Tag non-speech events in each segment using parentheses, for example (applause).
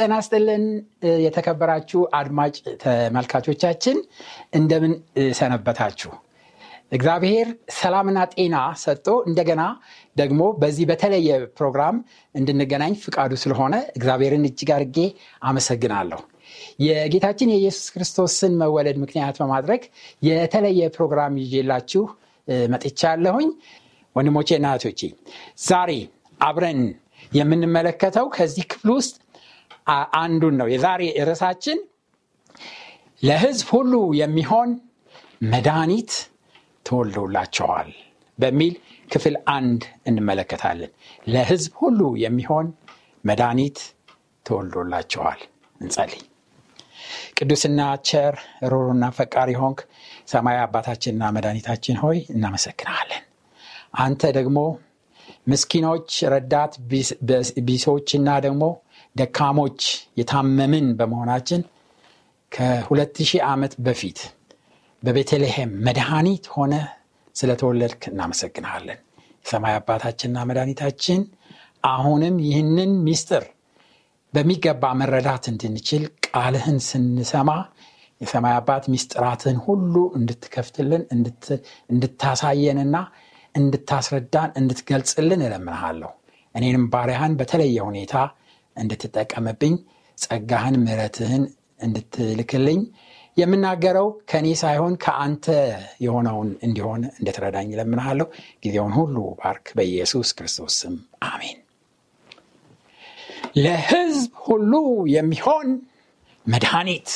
ጤና ይስጥልን። የተከበራችሁ አድማጭ ተመልካቾቻችን እንደምን ሰነበታችሁ? እግዚአብሔር ሰላምና ጤና ሰጥቶ እንደገና ደግሞ በዚህ በተለየ ፕሮግራም እንድንገናኝ ፍቃዱ ስለሆነ እግዚአብሔርን እጅግ አድርጌ አመሰግናለሁ። የጌታችን የኢየሱስ ክርስቶስን መወለድ ምክንያት በማድረግ የተለየ ፕሮግራም ይዤላችሁ መጥቻለሁኝ። ወንድሞቼ እና እህቶቼ ዛሬ አብረን የምንመለከተው ከዚህ ክፍል ውስጥ አንዱን ነው። የዛሬ ርዕሳችን ለሕዝብ ሁሉ የሚሆን መድኃኒት ተወልዶላቸዋል በሚል ክፍል አንድ እንመለከታለን። ለሕዝብ ሁሉ የሚሆን መድኃኒት ተወልዶላቸዋል። እንጸልይ። ቅዱስና ቸር ሩሩና ፈቃሪ ሆንክ ሰማያዊ አባታችንና መድኃኒታችን ሆይ እናመሰግናለን። አንተ ደግሞ ምስኪኖች፣ ረዳት ቢሶችና ደግሞ ደካሞች የታመምን በመሆናችን ከሁለት ሺህ ዓመት በፊት በቤተልሔም መድኃኒት ሆነ ስለተወለድክ እናመሰግንሃለን። የሰማይ አባታችንና መድኃኒታችን አሁንም ይህንን ሚስጥር በሚገባ መረዳት እንድንችል ቃልህን ስንሰማ የሰማይ አባት ሚስጥራትን ሁሉ እንድትከፍትልን እንድታሳየንና እንድታስረዳን እንድትገልጽልን እለምንሃለሁ። እኔንም ባሪያህን በተለየ ሁኔታ እንድትጠቀምብኝ ጸጋህን ምረትህን እንድትልክልኝ የምናገረው ከእኔ ሳይሆን ከአንተ የሆነውን እንዲሆን እንድትረዳኝ እለምንሃለሁ። ጊዜውን ሁሉ ባርክ፣ በኢየሱስ ክርስቶስ ስም አሜን። ለሕዝብ ሁሉ የሚሆን መድኃኒት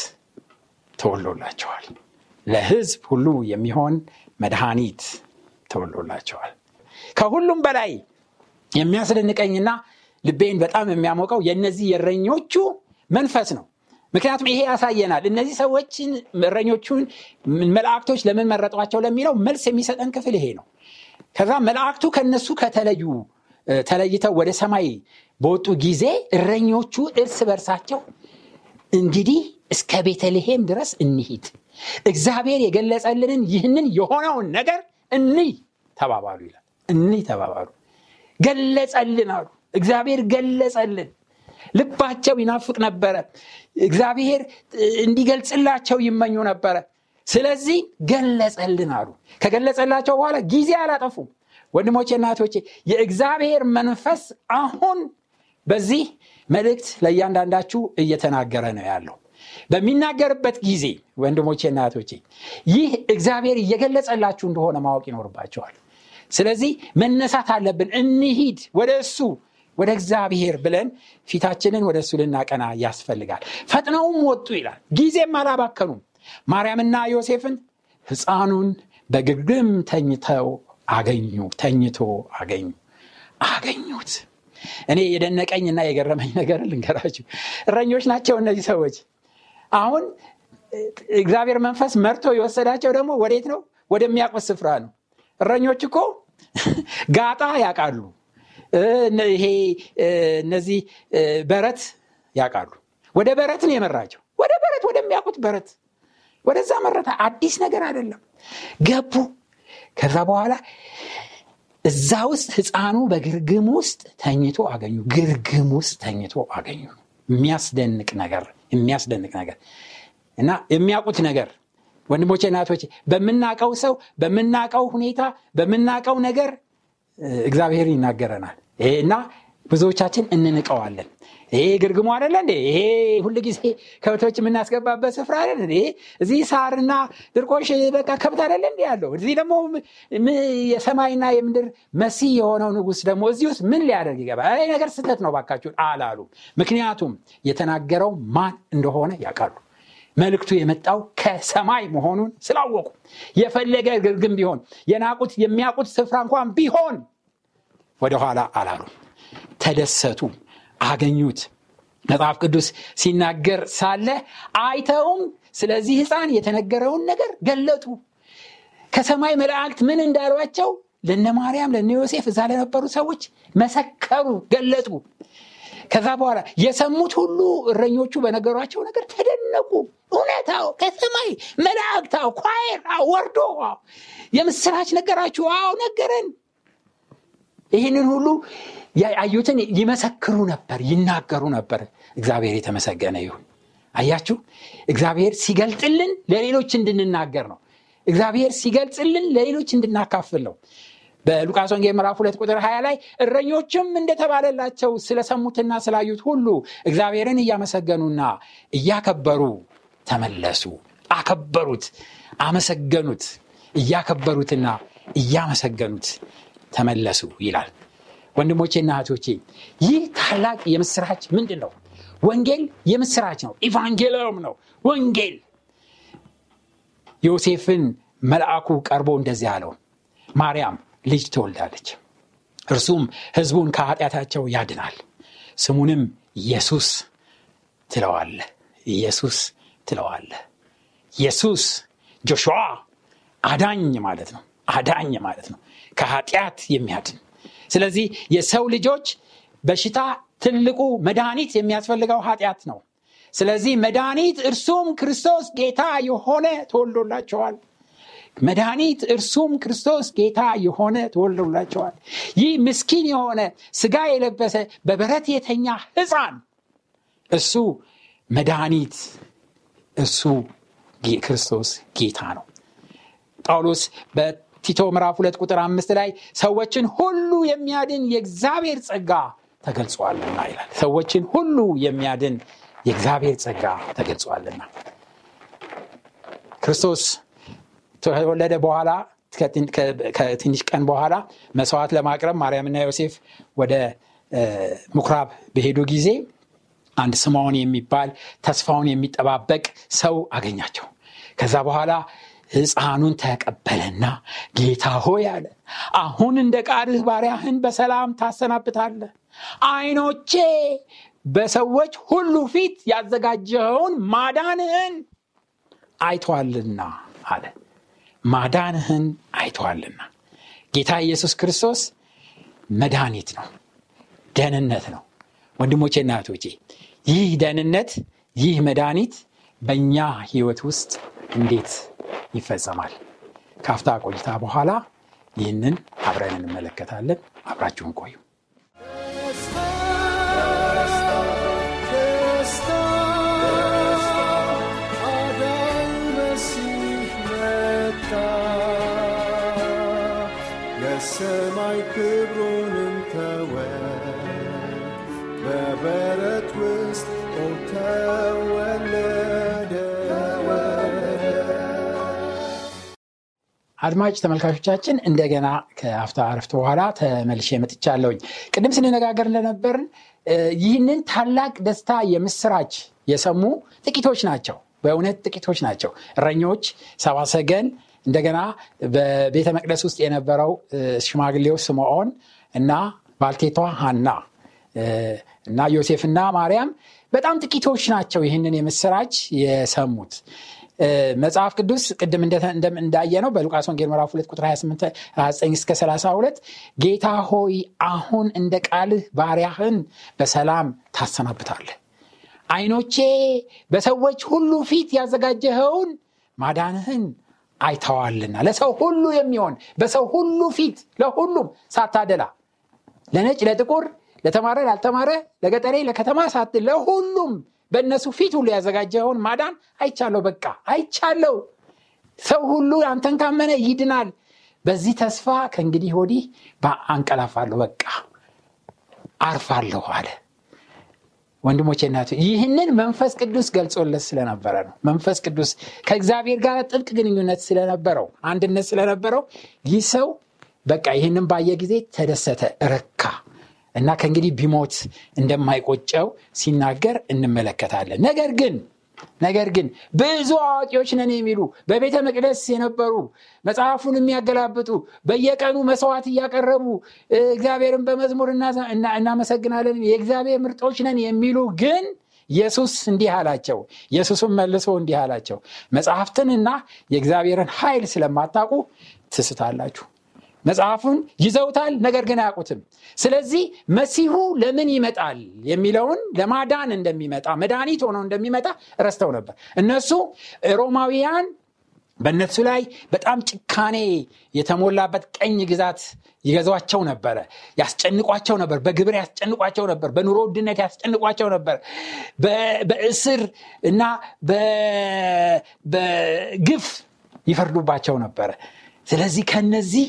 ተወሎላቸዋል። ለሕዝብ ሁሉ የሚሆን መድኃኒት ተወሎላቸዋል። ከሁሉም በላይ የሚያስደንቀኝና ልቤን በጣም የሚያሞቀው የእነዚህ የእረኞቹ መንፈስ ነው። ምክንያቱም ይሄ ያሳየናል። እነዚህ ሰዎችን እረኞቹን መላእክቶች ለምን መረጧቸው ለሚለው መልስ የሚሰጠን ክፍል ይሄ ነው። ከዛ መላእክቱ ከነሱ ከተለዩ ተለይተው ወደ ሰማይ በወጡ ጊዜ እረኞቹ እርስ በርሳቸው እንግዲህ እስከ ቤተልሔም ድረስ እንሂድ፣ እግዚአብሔር የገለጸልንን ይህንን የሆነውን ነገር እንይ ተባባሉ ይላል። እንይ ተባባሉ። ገለጸልን አሉ። እግዚአብሔር ገለጸልን። ልባቸው ይናፍቅ ነበረ። እግዚአብሔር እንዲገልጽላቸው ይመኙ ነበረ። ስለዚህ ገለጸልን አሉ። ከገለጸላቸው በኋላ ጊዜ አላጠፉም። ወንድሞቼ እናቶቼ የእግዚአብሔር መንፈስ አሁን በዚህ መልእክት ለእያንዳንዳችሁ እየተናገረ ነው ያለው። በሚናገርበት ጊዜ ወንድሞቼ እናቶቼ ይህ እግዚአብሔር እየገለጸላችሁ እንደሆነ ማወቅ ይኖርባቸዋል። ስለዚህ መነሳት አለብን። እንሂድ ወደ እሱ ወደ እግዚአብሔር ብለን ፊታችንን ወደ እሱ ልናቀና ያስፈልጋል። ፈጥነውም ወጡ ይላል። ጊዜም አላባከኑም። ማርያምና ዮሴፍን ሕፃኑን በግርግም ተኝተው አገኙ። ተኝቶ አገኙ አገኙት። እኔ የደነቀኝና የገረመኝ ነገር ልንገራችሁ። እረኞች ናቸው እነዚህ ሰዎች። አሁን እግዚአብሔር መንፈስ መርቶ የወሰዳቸው ደግሞ ወዴት ነው? ወደሚያውቁት ስፍራ ነው። እረኞች እኮ ጋጣ ያውቃሉ። ይሄ እነዚህ በረት ያውቃሉ። ወደ በረት ነው የመራቸው። ወደ በረት ወደሚያውቁት በረት ወደዛ መረታ። አዲስ ነገር አይደለም። ገቡ። ከዛ በኋላ እዛ ውስጥ ህፃኑ በግርግም ውስጥ ተኝቶ አገኙ። ግርግም ውስጥ ተኝቶ አገኙ። የሚያስደንቅ ነገር የሚያስደንቅ ነገር እና የሚያውቁት ነገር ወንድሞቼ እናቶቼ፣ በምናቀው ሰው በምናቀው ሁኔታ በምናቀው ነገር እግዚአብሔር ይናገረናል እና ብዙዎቻችን እንንቀዋለን። ይሄ ግርግሙ አደለ እንዴ? ይሄ ሁል ጊዜ ከብቶች የምናስገባበት ስፍራ አደለ እንዴ? እዚህ ሳርና ድርቆሽ በቃ ከብት አደለ እንዴ ያለው? እዚህ ደግሞ የሰማይና የምድር መሲህ የሆነው ንጉሥ ደግሞ እዚህ ውስጥ ምን ሊያደርግ ይገባል? ይህ ነገር ስህተት ነው ባካችሁን አላሉ። ምክንያቱም የተናገረው ማን እንደሆነ ያውቃሉ። መልእክቱ የመጣው ከሰማይ መሆኑን ስላወቁ የፈለገ ግርግም ቢሆን የናቁት የሚያውቁት ስፍራ እንኳን ቢሆን ወደኋላ አላሉ። ተደሰቱ አገኙት። መጽሐፍ ቅዱስ ሲናገር ሳለ አይተውም። ስለዚህ ህፃን የተነገረውን ነገር ገለጡ። ከሰማይ መላእክት ምን እንዳሏቸው ለነ ማርያም ለነ ዮሴፍ እዛ ለነበሩ ሰዎች መሰከሩ ገለጡ። ከዛ በኋላ የሰሙት ሁሉ እረኞቹ በነገሯቸው ነገር ተደነቁ። እውነታው ከሰማይ መላእክታው ኳየር ወርዶ የምስራች ነገራችሁ አዎ ነገረን ይህንን ሁሉ አዩትን ይመሰክሩ ነበር ይናገሩ ነበር። እግዚአብሔር የተመሰገነ ይሁን። አያችሁ? እግዚአብሔር ሲገልጥልን ለሌሎች እንድንናገር ነው። እግዚአብሔር ሲገልጽልን ለሌሎች እንድናካፍል ነው። በሉቃስ ወንጌል ምዕራፍ ሁለት ቁጥር 20 ላይ እረኞችም እንደተባለላቸው ስለሰሙትና ስላዩት ሁሉ እግዚአብሔርን እያመሰገኑና እያከበሩ ተመለሱ። አከበሩት አመሰገኑት እያከበሩትና እያመሰገኑት ተመለሱ ይላል። ወንድሞቼና እህቶቼ ይህ ታላቅ የምስራች ምንድን ነው ወንጌል የምስራች ነው ኢቫንጌሎም ነው። ወንጌል ዮሴፍን መልአኩ ቀርቦ እንደዚህ አለው ማርያም ልጅ ትወልዳለች እርሱም ህዝቡን ከኃጢአታቸው ያድናል ስሙንም ኢየሱስ ትለዋለ ኢየሱስ ትለዋለ ኢየሱስ ጆሹዋ አዳኝ ማለት ነው አዳኝ ማለት ነው ከኃጢአት የሚያድን። ስለዚህ የሰው ልጆች በሽታ ትልቁ መድኃኒት የሚያስፈልገው ኃጢአት ነው። ስለዚህ መድኃኒት እርሱም ክርስቶስ ጌታ የሆነ ተወልዶላቸዋል። መድኃኒት እርሱም ክርስቶስ ጌታ የሆነ ተወልዶላቸዋል። ይህ ምስኪን የሆነ ስጋ የለበሰ በበረት የተኛ ህፃን እሱ መድኃኒት እሱ ክርስቶስ ጌታ ነው። ጳውሎስ በቲቶ ምዕራፍ ሁለት ቁጥር አምስት ላይ ሰዎችን ሁሉ የሚያድን የእግዚአብሔር ጸጋ ተገልጿልና ይላል። ሰዎችን ሁሉ የሚያድን የእግዚአብሔር ጸጋ ተገልጿልና። ክርስቶስ ተወለደ በኋላ ከትንሽ ቀን በኋላ መስዋዕት ለማቅረብ ማርያምና ዮሴፍ ወደ ምኩራብ በሄዱ ጊዜ አንድ ስምዖን የሚባል ተስፋውን የሚጠባበቅ ሰው አገኛቸው። ከዛ በኋላ ህፃኑን ተቀበለና ጌታ ሆይ አለ አሁን እንደ ቃልህ ባሪያህን በሰላም ታሰናብታለ አይኖቼ በሰዎች ሁሉ ፊት ያዘጋጀኸውን ማዳንህን አይቷልና አለ። ማዳንህን አይተዋልና። ጌታ ኢየሱስ ክርስቶስ መድኃኒት ነው ደህንነት ነው። ወንድሞቼ እህቶቼ ይህ ደህንነት ይህ መድኃኒት በእኛ ህይወት ውስጥ እንዴት ይፈጸማል ካፍታ ቆይታ በኋላ ይህንን አብረን እንመለከታለን አብራችሁን ቆዩ ሰማይ ክብሩንም አድማጭ ተመልካቾቻችን እንደገና ከአፍታ አረፍት በኋላ ተመልሼ መጥቻለሁኝ። ቅድም ስንነጋገር እንደነበርን ይህንን ታላቅ ደስታ የምስራች የሰሙ ጥቂቶች ናቸው። በእውነት ጥቂቶች ናቸው። እረኞች ሰባሰገን እንደገና በቤተ መቅደስ ውስጥ የነበረው ሽማግሌው ስምዖን እና ባልቴቷ ሀና እና ዮሴፍና ማርያም በጣም ጥቂቶች ናቸው ይህንን የምስራች የሰሙት መጽሐፍ ቅዱስ ቅድም እንዳየ ነው በሉቃስ ወንጌል ምዕራፍ 2 ቁጥር 28 እስከ 32 ጌታ ሆይ አሁን እንደ ቃልህ ባሪያህን በሰላም ታሰናብታለህ። አይኖቼ በሰዎች ሁሉ ፊት ያዘጋጀኸውን ማዳንህን አይተዋልና ለሰው ሁሉ የሚሆን በሰው ሁሉ ፊት ለሁሉም ሳታደላ ለነጭ ለጥቁር ለተማረ ላልተማረ ለገጠሬ ለከተማ ሳት ለሁሉም በእነሱ ፊት ሁሉ ያዘጋጀውን ማዳን አይቻለሁ። በቃ አይቻለው ሰው ሁሉ አንተን ካመነ ይድናል። በዚህ ተስፋ ከእንግዲህ ወዲህ አንቀላፋለሁ በቃ አርፋለሁ አለ። ወንድሞቼ እናቱ ይህንን መንፈስ ቅዱስ ገልጾለት ስለነበረ ነው። መንፈስ ቅዱስ ከእግዚአብሔር ጋር ጥልቅ ግንኙነት ስለነበረው አንድነት ስለነበረው ይህ ሰው በቃ ይህንን ባየ ጊዜ ተደሰተ ረካ እና ከእንግዲህ ቢሞት እንደማይቆጨው ሲናገር እንመለከታለን። ነገር ግን ነገር ግን ብዙ አዋቂዎች ነን የሚሉ በቤተ መቅደስ የነበሩ መጽሐፉን የሚያገላብጡ በየቀኑ መስዋዕት እያቀረቡ እግዚአብሔርን በመዝሙር እናመሰግናለን የእግዚአብሔር ምርጦች ነን የሚሉ ግን ኢየሱስ እንዲህ አላቸው። ኢየሱስም መልሶ እንዲህ አላቸው። መጽሐፍትንና የእግዚአብሔርን ኃይል ስለማታውቁ ትስታላችሁ መጽሐፉን ይዘውታል ነገር ግን አያውቁትም። ስለዚህ መሲሁ ለምን ይመጣል የሚለውን ለማዳን እንደሚመጣ መድኃኒት ሆኖ እንደሚመጣ ረስተው ነበር። እነሱ ሮማውያን በእነሱ ላይ በጣም ጭካኔ የተሞላበት ቀኝ ግዛት ይገዟቸው ነበረ ያስጨንቋቸው ነበር በግብር ያስጨንቋቸው ነበር በኑሮ ውድነት ያስጨንቋቸው ነበር በእስር እና በግፍ ይፈርዱባቸው ነበረ ስለዚህ ከነዚህ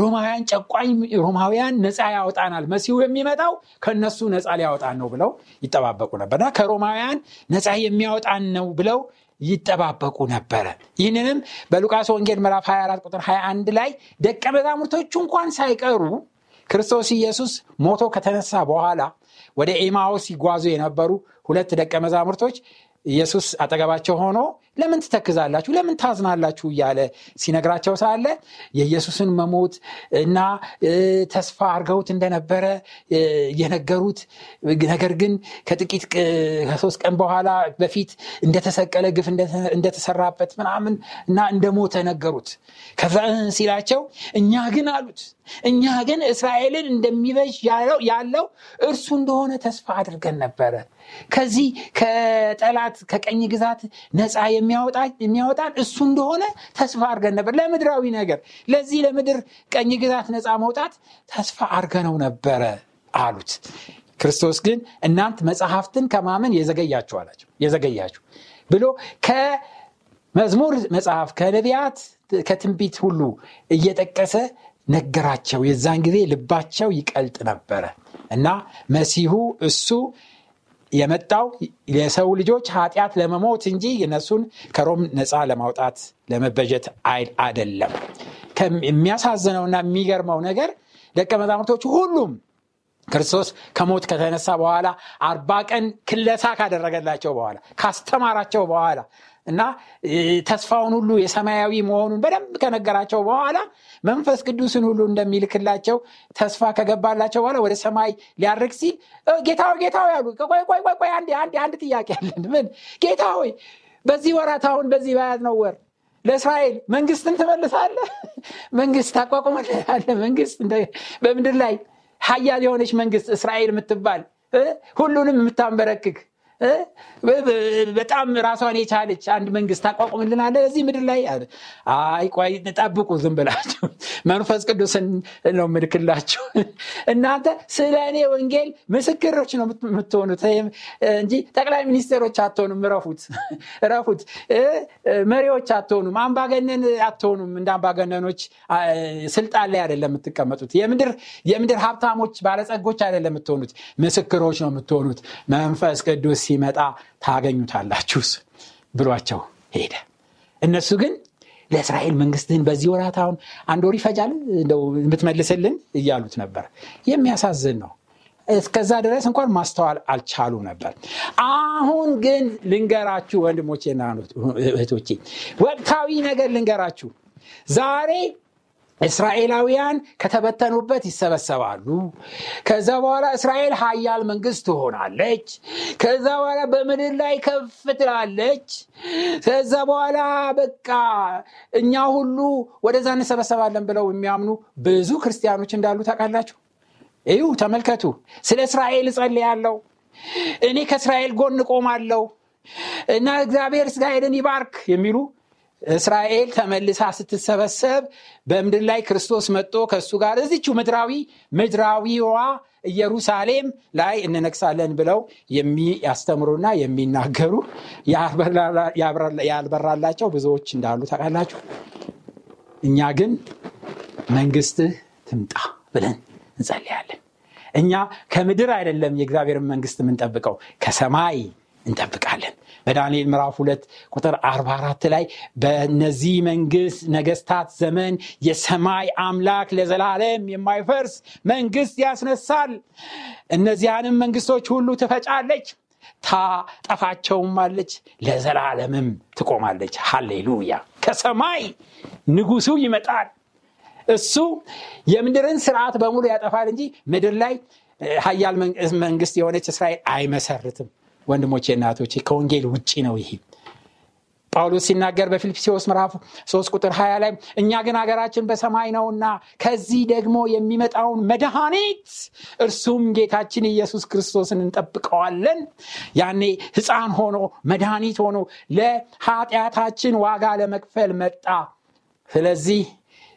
ሮማውያን ጨቋኝ ሮማውያን ነፃ ያወጣናል መሲሁ የሚመጣው ከነሱ ነፃ ሊያወጣን ነው ብለው ይጠባበቁ ነበርና ከሮማውያን ነፃ የሚያወጣን ነው ብለው ይጠባበቁ ነበረ። ይህንንም በሉቃስ ወንጌል ምዕራፍ 24 ቁጥር 21 ላይ ደቀ መዛሙርቶቹ እንኳን ሳይቀሩ ክርስቶስ ኢየሱስ ሞቶ ከተነሳ በኋላ ወደ ኤማዎስ ሲጓዙ የነበሩ ሁለት ደቀ መዛሙርቶች ኢየሱስ አጠገባቸው ሆኖ ለምን ትተክዛላችሁ? ለምን ታዝናላችሁ? እያለ ሲነግራቸው ሳለ የኢየሱስን መሞት እና ተስፋ አርገውት እንደነበረ የነገሩት። ነገር ግን ከጥቂት ከሶስት ቀን በኋላ በፊት እንደተሰቀለ ግፍ እንደተሰራበት ምናምን እና እንደሞተ ነገሩት። ከዛ ሲላቸው እኛ ግን አሉት እኛ ግን እስራኤልን እንደሚበጅ ያለው እርሱ እንደሆነ ተስፋ አድርገን ነበረ። ከዚህ ከጠላት ከቀኝ ግዛት ነፃ የሚያወጣን እሱ እንደሆነ ተስፋ አድርገን ነበር። ለምድራዊ ነገር ለዚህ ለምድር ቀኝ ግዛት ነፃ መውጣት ተስፋ አድርገነው ነበረ አሉት። ክርስቶስ ግን እናንት መጽሐፍትን ከማመን የዘገያችሁ አላቸው የዘገያችሁ ብሎ ከመዝሙር መጽሐፍ ከነቢያት ከትንቢት ሁሉ እየጠቀሰ ነገራቸው። የዛን ጊዜ ልባቸው ይቀልጥ ነበረ እና መሲሁ እሱ የመጣው የሰው ልጆች ኃጢአት ለመሞት እንጂ እነሱን ከሮም ነፃ ለማውጣት ለመበጀት አይል አደለም የሚያሳዝነውና የሚገርመው ነገር ደቀ መዛሙርቶቹ ሁሉም ክርስቶስ ከሞት ከተነሳ በኋላ አርባ ቀን ክለሳ ካደረገላቸው በኋላ ካስተማራቸው በኋላ እና ተስፋውን ሁሉ የሰማያዊ መሆኑን በደንብ ከነገራቸው በኋላ መንፈስ ቅዱስን ሁሉ እንደሚልክላቸው ተስፋ ከገባላቸው በኋላ ወደ ሰማይ ሊያርግ ሲል ጌታ ጌታ አሉ። ቆይ አንድ ጥያቄ አለን። ምን? ጌታ ሆይ በዚህ ወራት አሁን በዚህ በያዝ ነው ወር ለእስራኤል መንግስትን ትመልሳለ መንግስት ታቋቁመለ መንግስት በምድር ላይ ሀያል የሆነች መንግስት እስራኤል የምትባል ሁሉንም የምታንበረክክ በጣም ራሷን የቻለች አንድ መንግስት ታቋቁምልናለ እዚህ ምድር ላይ አይ ቆይ ጠብቁ ዝም ብላችሁ (laughs) መንፈስ ቅዱስን ነው ምልክላችሁ (laughs) እናንተ ስለ እኔ ወንጌል ምስክሮች ነው የምትሆኑት። እንጂ ጠቅላይ ሚኒስቴሮች አትሆኑም። ረፉት (laughs) ረፉት መሪዎች አትሆኑም። አምባገነን አትሆኑም። እንደ አምባገነኖች ስልጣን ላይ አይደለም የምትቀመጡት። የምድር ሀብታሞች ባለጸጎች አይደለም የምትሆኑት። ምስክሮች ነው የምትሆኑት። መንፈስ ቅዱስ ሲመጣ ታገኙታላችሁስ? ብሏቸው ሄደ። እነሱ ግን ለእስራኤል መንግስትህን በዚህ ወራት አሁን አንድ ወር ይፈጃል? እንደው የምትመልስልን? እያሉት ነበር። የሚያሳዝን ነው። እስከዛ ድረስ እንኳን ማስተዋል አልቻሉ ነበር። አሁን ግን ልንገራችሁ ወንድሞቼና እህቶቼ ወቅታዊ ነገር ልንገራችሁ። ዛሬ እስራኤላውያን ከተበተኑበት ይሰበሰባሉ። ከዛ በኋላ እስራኤል ሀያል መንግስት ትሆናለች። ከዛ በኋላ በምድር ላይ ከፍ ትላለች። ከዛ በኋላ በቃ እኛ ሁሉ ወደዛ እንሰበሰባለን ብለው የሚያምኑ ብዙ ክርስቲያኖች እንዳሉ ታውቃላችሁ? እዩ ተመልከቱ። ስለ እስራኤል ያለው እኔ ከእስራኤል ጎን ቆማለሁ እና እግዚአብሔር እስራኤልን ይባርክ የሚሉ እስራኤል ተመልሳ ስትሰበሰብ በምድር ላይ ክርስቶስ መጦ ከእሱ ጋር እዚችው ምድራዊ ምድራዊዋ ኢየሩሳሌም ላይ እንነግሳለን ብለው የሚያስተምሩና የሚናገሩ ያልበራላቸው ብዙዎች እንዳሉ ታውቃላችሁ። እኛ ግን መንግስትህ ትምጣ ብለን እንጸልያለን። እኛ ከምድር አይደለም የእግዚአብሔርን መንግስት የምንጠብቀው ከሰማይ እንጠብቃለን በዳንኤል ምዕራፍ ሁለት ቁጥር 44 ላይ በነዚህ መንግስት ነገስታት ዘመን የሰማይ አምላክ ለዘላለም የማይፈርስ መንግስት ያስነሳል እነዚያንም መንግስቶች ሁሉ ትፈጫለች ታጠፋቸውም አለች፣ ለዘላለምም ትቆማለች። ሃሌሉያ! ከሰማይ ንጉሱ ይመጣል። እሱ የምድርን ስርዓት በሙሉ ያጠፋል እንጂ ምድር ላይ ሀያል መንግስት የሆነች እስራኤል አይመሰርትም። ወንድሞቼ እናቶቼ ከወንጌል ውጭ ነው ይሄ ጳውሎስ ሲናገር በፊልጵስዎስ ምዕራፍ 3 ቁጥር 20 ላይ እኛ ግን ሀገራችን በሰማይ ነውና ከዚህ ደግሞ የሚመጣውን መድኃኒት እርሱም ጌታችን ኢየሱስ ክርስቶስን እንጠብቀዋለን። ያኔ ህፃን ሆኖ መድኃኒት ሆኖ ለኃጢአታችን ዋጋ ለመክፈል መጣ። ስለዚህ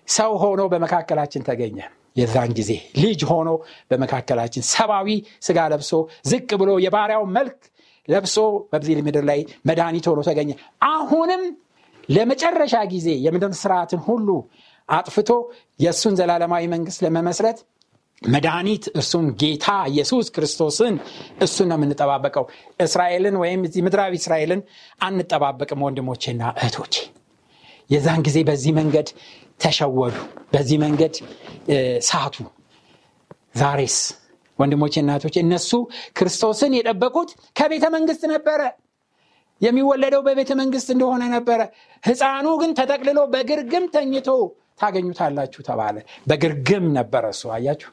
ሰው ሆኖ በመካከላችን ተገኘ። የዛን ጊዜ ልጅ ሆኖ በመካከላችን ሰብአዊ ስጋ ለብሶ ዝቅ ብሎ የባሪያው መልክ ለብሶ በዚህ ምድር ላይ መድኃኒት ሆኖ ተገኘ። አሁንም ለመጨረሻ ጊዜ የምድር ስርዓትን ሁሉ አጥፍቶ የእሱን ዘላለማዊ መንግስት ለመመስረት መድኃኒት እርሱን ጌታ ኢየሱስ ክርስቶስን እሱን ነው የምንጠባበቀው። እስራኤልን ወይም እዚህ ምድራዊ እስራኤልን አንጠባበቅም። ወንድሞቼና እህቶቼ የዛን ጊዜ በዚህ መንገድ ተሸወዱ፣ በዚህ መንገድ ሳቱ። ዛሬስ ወንድሞቼ እናቶች እነሱ ክርስቶስን የጠበቁት ከቤተ መንግስት ነበረ። የሚወለደው በቤተ መንግስት እንደሆነ ነበረ። ህፃኑ ግን ተጠቅልሎ በግርግም ተኝቶ ታገኙታላችሁ ተባለ። በግርግም ነበረ እሱ። አያችሁ?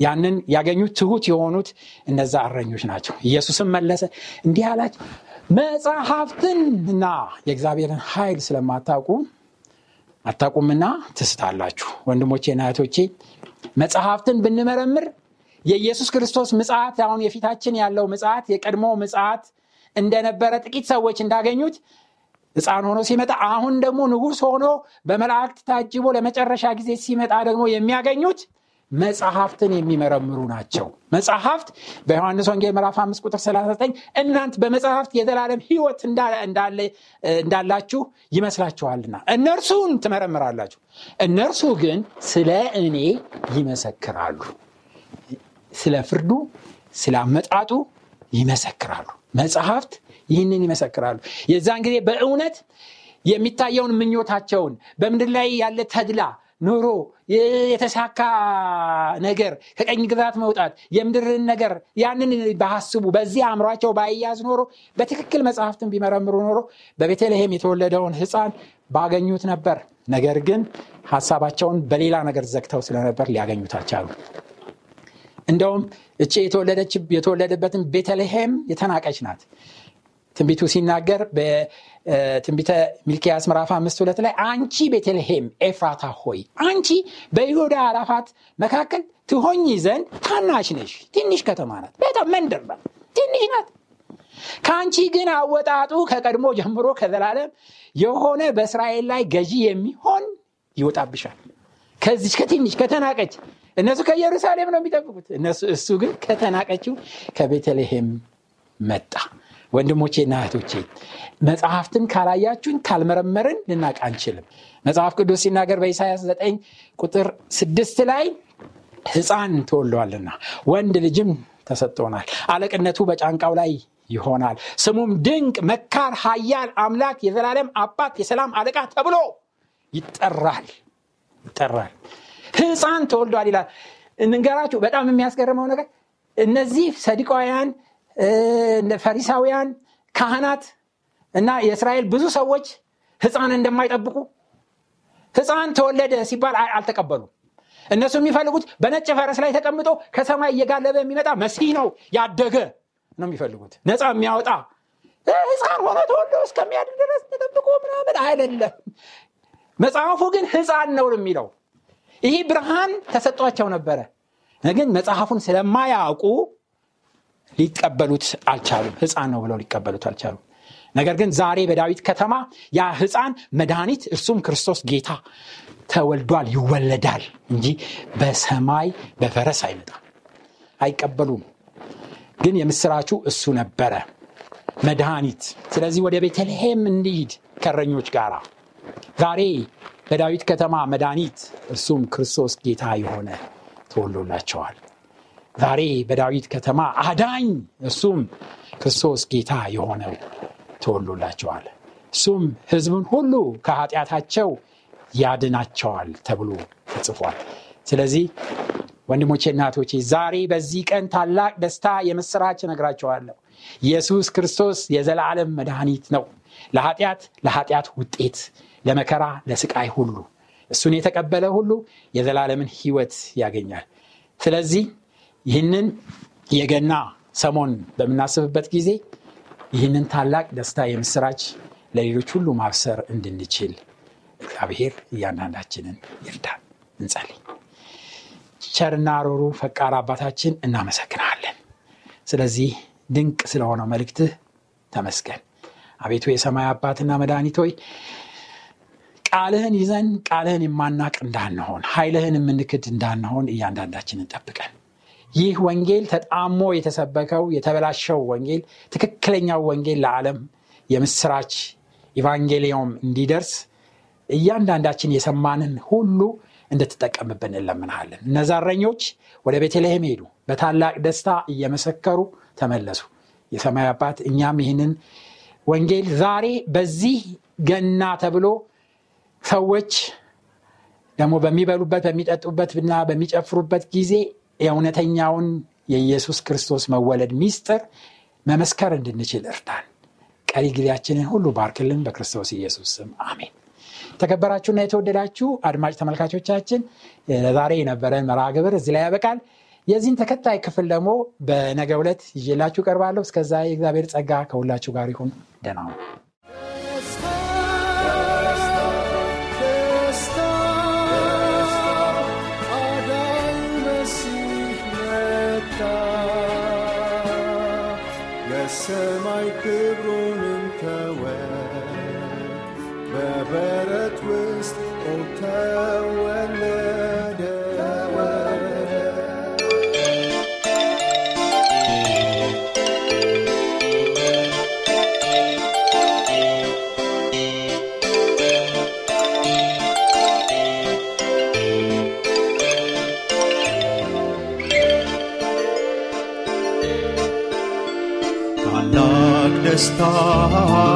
ያንን ያገኙት ትሁት የሆኑት እነዛ እረኞች ናቸው። ኢየሱስም መለሰ እንዲህ አላቸው መጽሐፍትን እና የእግዚአብሔርን ኃይል ስለማታውቁ አታቁምና ትስታላችሁ። ወንድሞቼ ናቶቼ መጽሐፍትን ብንመረምር የኢየሱስ ክርስቶስ ምጽት አሁን የፊታችን ያለው ምጽት የቀድሞ ምጽት እንደነበረ ጥቂት ሰዎች እንዳገኙት ህፃን ሆኖ ሲመጣ አሁን ደግሞ ንጉሥ ሆኖ በመላእክት ታጅቦ ለመጨረሻ ጊዜ ሲመጣ ደግሞ የሚያገኙት መጽሐፍትን የሚመረምሩ ናቸው። መጽሐፍት በዮሐንስ ወንጌል ምዕራፍ 5 ቁጥር 39 እናንት በመጽሐፍት የዘላለም ህይወት እንዳላችሁ ይመስላችኋልና እነርሱን ትመረምራላችሁ። እነርሱ ግን ስለ እኔ ይመሰክራሉ ስለ ፍርዱ ስለ አመጣጡ ይመሰክራሉ። መጽሐፍት ይህንን ይመሰክራሉ። የዛን ጊዜ በእውነት የሚታየውን ምኞታቸውን በምድር ላይ ያለ ተድላ ኑሮ የተሳካ ነገር ከቀኝ ግዛት መውጣት የምድርን ነገር ያንን ባስቡ በዚህ አእምሯቸው ባያዝ ኖሮ በትክክል መጽሐፍትን ቢመረምሩ ኖሮ በቤተልሔም የተወለደውን ህፃን ባገኙት ነበር። ነገር ግን ሀሳባቸውን በሌላ ነገር ዘግተው ስለነበር ሊያገኙት እንደውም እቺ የተወለደበትን ቤተልሔም የተናቀች ናት። ትንቢቱ ሲናገር በትንቢተ ሚልኪያስ ምዕራፍ አምስት ሁለት ላይ አንቺ ቤተልሔም ኤፍራታ ሆይ አንቺ በይሁዳ አላፋት መካከል ትሆኝ ዘንድ ታናሽ ነሽ። ትንሽ ከተማ ናት። በጣም መንደር ናት። ትንሽ ናት። ከአንቺ ግን አወጣጡ ከቀድሞ ጀምሮ ከዘላለም የሆነ በእስራኤል ላይ ገዢ የሚሆን ይወጣብሻል። ከዚች ከትንሽ ከተናቀች እነሱ ከኢየሩሳሌም ነው የሚጠብቁት። እሱ ግን ከተናቀችው ከቤተልሔም መጣ። ወንድሞቼና እህቶቼ መጽሐፍትን ካላያችሁን ካልመረመርን ልናቅ አንችልም። መጽሐፍ ቅዱስ ሲናገር በኢሳያስ 9 ቁጥር ስድስት ላይ ህፃን ተወልደዋልና ወንድ ልጅም ተሰጥቶናል። አለቅነቱ በጫንቃው ላይ ይሆናል። ስሙም ድንቅ መካር ሀያል አምላክ የዘላለም አባት የሰላም አለቃ ተብሎ ይጠራል። ይጠራል ህፃን ተወልዷል ይላል። እንንገራችሁ በጣም የሚያስገርመው ነገር እነዚህ ሰዲቃውያን ፈሪሳውያን ካህናት እና የእስራኤል ብዙ ሰዎች ህፃን እንደማይጠብቁ ህፃን ተወለደ ሲባል አልተቀበሉም። እነሱ የሚፈልጉት በነጭ ፈረስ ላይ ተቀምጦ ከሰማይ እየጋለበ የሚመጣ መሲህ ነው ያደገ ነው የሚፈልጉት። ነፃ የሚያወጣ ህፃን ሆኖ ተወልዶ እስከሚያድር ድረስ ተጠብቆ ምናምን አይደለም። መጽሐፉ ግን ህፃን ነው የሚለው ይህ ብርሃን ተሰጧቸው ነበረ። ግን መጽሐፉን ስለማያውቁ ሊቀበሉት አልቻሉም። ህፃን ነው ብለው ሊቀበሉት አልቻሉም። ነገር ግን ዛሬ በዳዊት ከተማ ያ ህፃን መድኃኒት እርሱም ክርስቶስ ጌታ ተወልዷል ይወለዳል እንጂ በሰማይ በፈረስ አይመጣም አይቀበሉም። ግን የምስራቹ እሱ ነበረ መድኃኒት። ስለዚህ ወደ ቤተልሔም እንዲሂድ ከረኞች ጋር ዛሬ በዳዊት ከተማ መድኃኒት እርሱም ክርስቶስ ጌታ የሆነ ተወሎላቸዋል ዛሬ በዳዊት ከተማ አዳኝ እሱም ክርስቶስ ጌታ የሆነው ተወሎላቸዋል እሱም ህዝቡን ሁሉ ከኃጢአታቸው ያድናቸዋል ተብሎ ተጽፏል። ስለዚህ ወንድሞቼ እናቶቼ ዛሬ በዚህ ቀን ታላቅ ደስታ የምስራች ነግራቸዋለሁ ኢየሱስ ክርስቶስ የዘላለም መድኃኒት ነው። ለኃጢአት ለኃጢአት ውጤት፣ ለመከራ ለስቃይ ሁሉ እሱን የተቀበለ ሁሉ የዘላለምን ህይወት ያገኛል። ስለዚህ ይህንን የገና ሰሞን በምናስብበት ጊዜ ይህንን ታላቅ ደስታ የምስራች ለሌሎች ሁሉ ማብሰር እንድንችል እግዚአብሔር እያንዳንዳችንን ይርዳል። እንጸልይ። ቸርና ሮሩ ፈቃር አባታችን እናመሰግናለን። ስለዚህ ድንቅ ስለሆነው መልእክትህ ተመስገን። አቤቱ የሰማይ አባትና መድኃኒት ቃልህን ይዘን ቃልህን የማናቅ እንዳንሆን ኃይልህን የምንክድ እንዳንሆን እያንዳንዳችንን ጠብቀን ይህ ወንጌል ተጣሞ የተሰበከው የተበላሸው ወንጌል ትክክለኛው ወንጌል ለዓለም የምስራች ኢቫንጌሊዮም እንዲደርስ እያንዳንዳችን የሰማንን ሁሉ እንድትጠቀምብን እንለምንሃለን። እነዛ ወደ ቤተልሔም ሄዱ፣ በታላቅ ደስታ እየመሰከሩ ተመለሱ። የሰማይ አባት እኛም ይህንን ወንጌል ዛሬ በዚህ ገና ተብሎ ሰዎች ደግሞ በሚበሉበት በሚጠጡበት እና በሚጨፍሩበት ጊዜ የእውነተኛውን የኢየሱስ ክርስቶስ መወለድ ሚስጥር መመስከር እንድንችል እርዳን። ቀሪ ጊዜያችንን ሁሉ ባርክልን። በክርስቶስ ኢየሱስ ስም አሜን። የተከበራችሁና የተወደዳችሁ አድማጭ ተመልካቾቻችን ለዛሬ የነበረን መርሃ ግብር እዚህ ላይ ያበቃል። የዚህን ተከታይ ክፍል ደግሞ በነገ ዕለት ይዤላችሁ ቀርባለሁ። እስከዛ የእግዚአብሔር ጸጋ ከሁላችሁ ጋር ይሁን። ደህና ነው። የሰማይ ክብሩንም ደስታ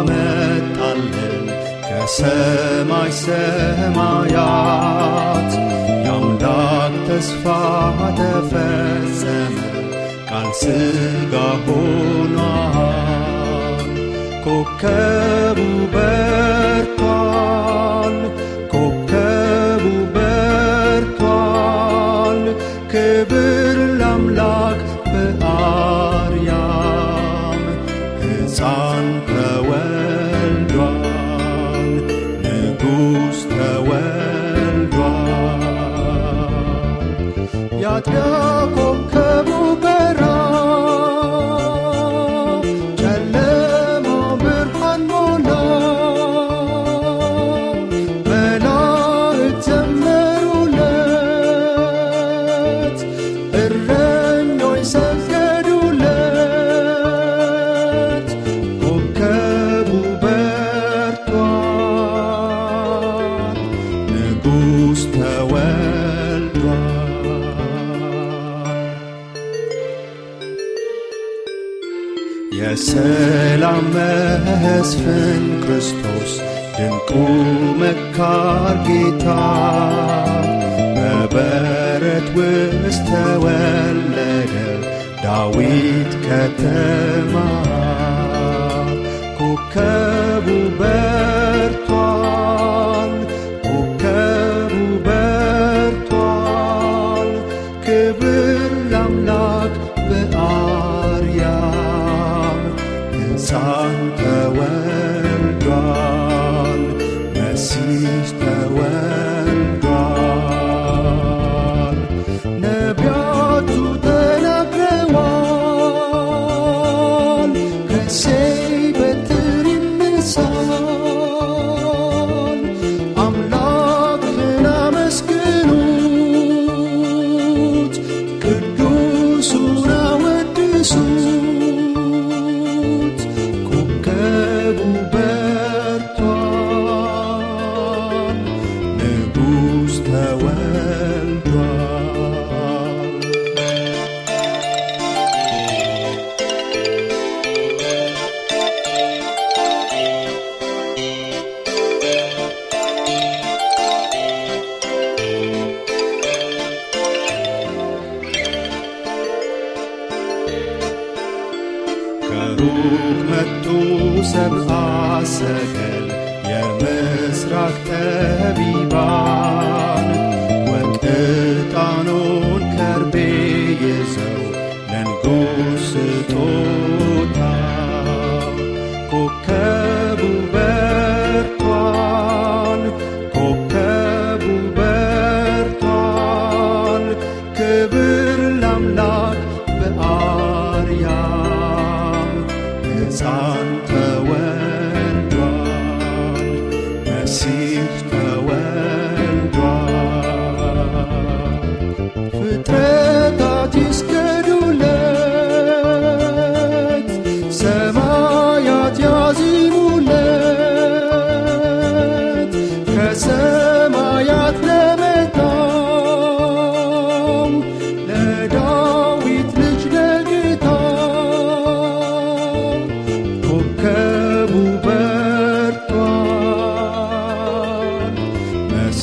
መጣልን ከሰማይ ሰማያት። የአምላክ ተስፋ ተፈጸመ ቃል ሥጋ ሆኗል። ኮከቡ በርቷል የሰላም መስፍን ክርስቶስ ድንቁ መካር ጌታ በበረት ውስጥ ተወለደ ዳዊት ከተማ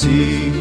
መሲህ